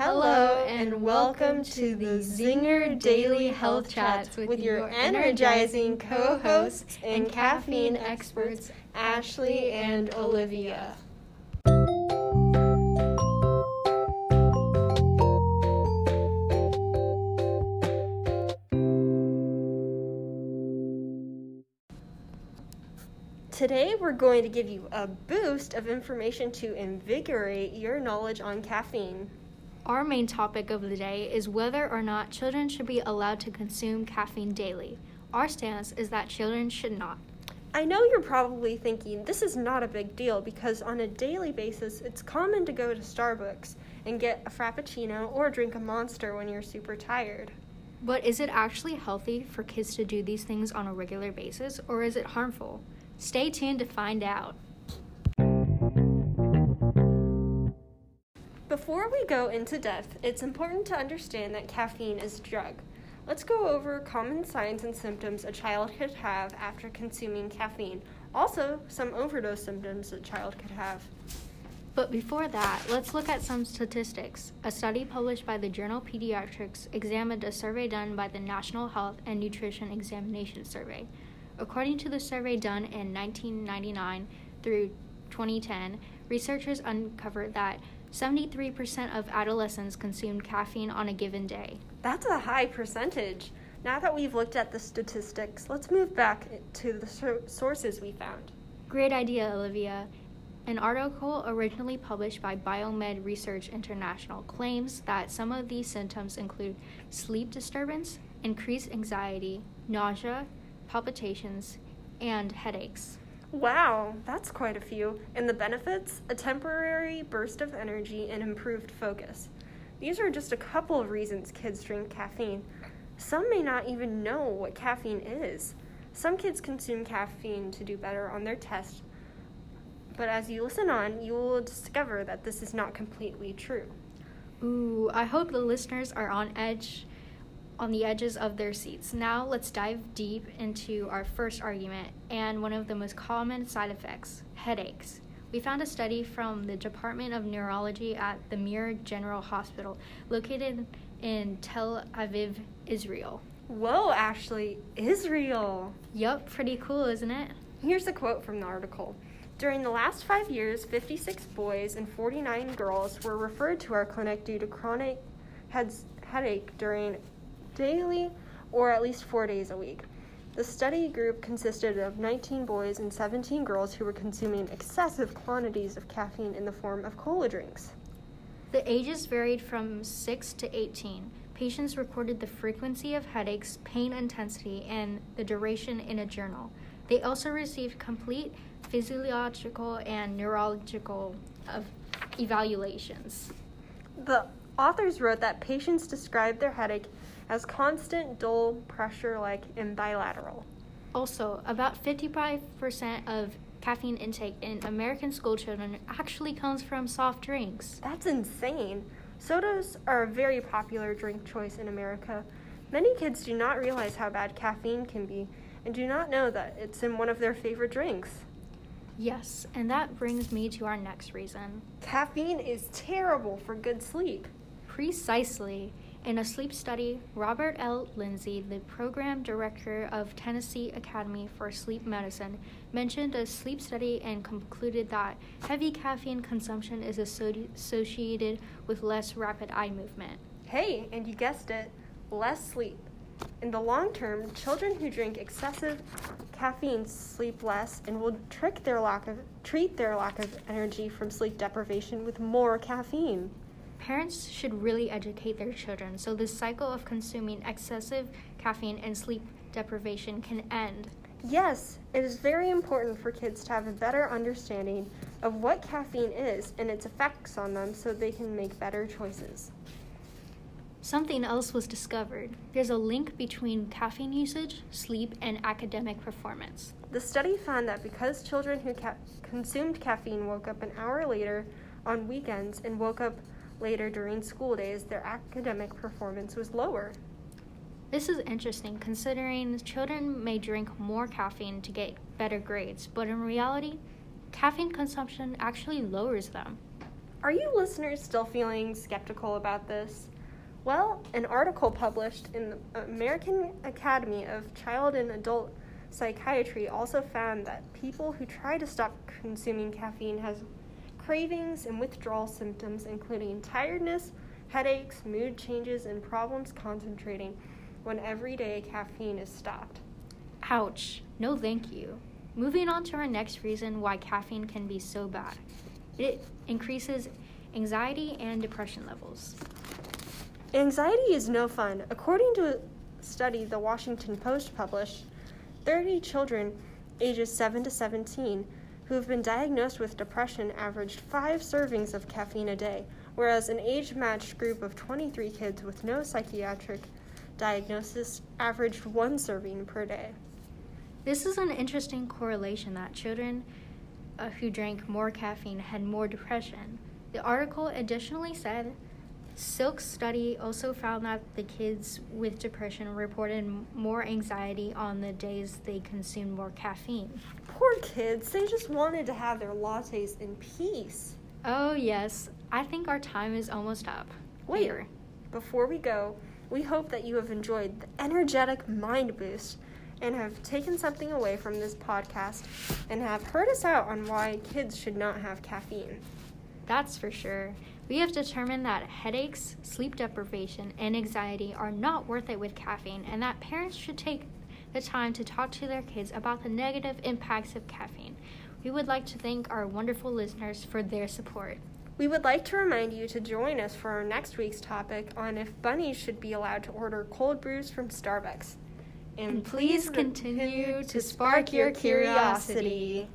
Hello and welcome to the Zinger Daily Health Chats with your energizing co hosts and caffeine experts, Ashley and Olivia. Today, we're going to give you a boost of information to invigorate your knowledge on caffeine. Our main topic of the day is whether or not children should be allowed to consume caffeine daily. Our stance is that children should not. I know you're probably thinking this is not a big deal because on a daily basis, it's common to go to Starbucks and get a Frappuccino or drink a monster when you're super tired. But is it actually healthy for kids to do these things on a regular basis or is it harmful? Stay tuned to find out. Before we go into depth, it's important to understand that caffeine is a drug. Let's go over common signs and symptoms a child could have after consuming caffeine. Also, some overdose symptoms a child could have. But before that, let's look at some statistics. A study published by the journal Pediatrics examined a survey done by the National Health and Nutrition Examination Survey. According to the survey done in 1999 through 2010, researchers uncovered that 73% of adolescents consumed caffeine on a given day. That's a high percentage. Now that we've looked at the statistics, let's move back to the sources we found. Great idea, Olivia. An article originally published by Biomed Research International claims that some of these symptoms include sleep disturbance, increased anxiety, nausea, palpitations, and headaches. Wow, that's quite a few. And the benefits? A temporary burst of energy and improved focus. These are just a couple of reasons kids drink caffeine. Some may not even know what caffeine is. Some kids consume caffeine to do better on their test, but as you listen on, you will discover that this is not completely true. Ooh, I hope the listeners are on edge on the edges of their seats. Now, let's dive deep into our first argument and one of the most common side effects headaches. We found a study from the Department of Neurology at the Meir General Hospital, located in Tel Aviv, Israel. Whoa, Ashley, Israel! Yup, pretty cool, isn't it? Here's a quote from the article. During the last five years, 56 boys and 49 girls were referred to our clinic due to chronic heads, headache during daily or at least four days a week. The study group consisted of 19 boys and 17 girls who were consuming excessive quantities of caffeine in the form of cola drinks. The ages varied from 6 to 18. Patients recorded the frequency of headaches, pain intensity, and the duration in a journal. They also received complete physiological and neurological uh, evaluations. The authors wrote that patients described their headache as constant, dull pressure like and bilateral. Also, about 55% of caffeine intake in American school children actually comes from soft drinks. That's insane. Sodas are a very popular drink choice in America. Many kids do not realize how bad caffeine can be and do not know that it's in one of their favorite drinks. Yes, and that brings me to our next reason. Caffeine is terrible for good sleep. Precisely. In a sleep study, Robert L. Lindsay, the program director of Tennessee Academy for Sleep Medicine, mentioned a sleep study and concluded that heavy caffeine consumption is associated with less rapid eye movement. Hey, and you guessed it, less sleep. In the long term, children who drink excessive caffeine sleep less and will trick their lack of, treat their lack of energy from sleep deprivation with more caffeine. Parents should really educate their children so this cycle of consuming excessive caffeine and sleep deprivation can end. Yes, it is very important for kids to have a better understanding of what caffeine is and its effects on them so they can make better choices. Something else was discovered. There's a link between caffeine usage, sleep, and academic performance. The study found that because children who ca- consumed caffeine woke up an hour later on weekends and woke up later during school days, their academic performance was lower. This is interesting considering children may drink more caffeine to get better grades, but in reality, caffeine consumption actually lowers them. Are you listeners still feeling skeptical about this? Well, an article published in the American Academy of Child and Adult Psychiatry also found that people who try to stop consuming caffeine has cravings and withdrawal symptoms including tiredness, headaches, mood changes, and problems concentrating when everyday caffeine is stopped. Ouch. No thank you. Moving on to our next reason why caffeine can be so bad. It increases anxiety and depression levels. Anxiety is no fun. According to a study the Washington Post published, 30 children ages 7 to 17 who have been diagnosed with depression averaged 5 servings of caffeine a day, whereas an age matched group of 23 kids with no psychiatric diagnosis averaged 1 serving per day. This is an interesting correlation that children uh, who drank more caffeine had more depression. The article additionally said Silk's study also found that the kids with depression reported more anxiety on the days they consumed more caffeine. Poor kids, they just wanted to have their lattes in peace. Oh, yes, I think our time is almost up. Wait, Here. before we go, we hope that you have enjoyed the energetic mind boost and have taken something away from this podcast and have heard us out on why kids should not have caffeine. That's for sure. We have determined that headaches, sleep deprivation, and anxiety are not worth it with caffeine, and that parents should take the time to talk to their kids about the negative impacts of caffeine. We would like to thank our wonderful listeners for their support. We would like to remind you to join us for our next week's topic on if bunnies should be allowed to order cold brews from Starbucks. And please continue to spark your curiosity.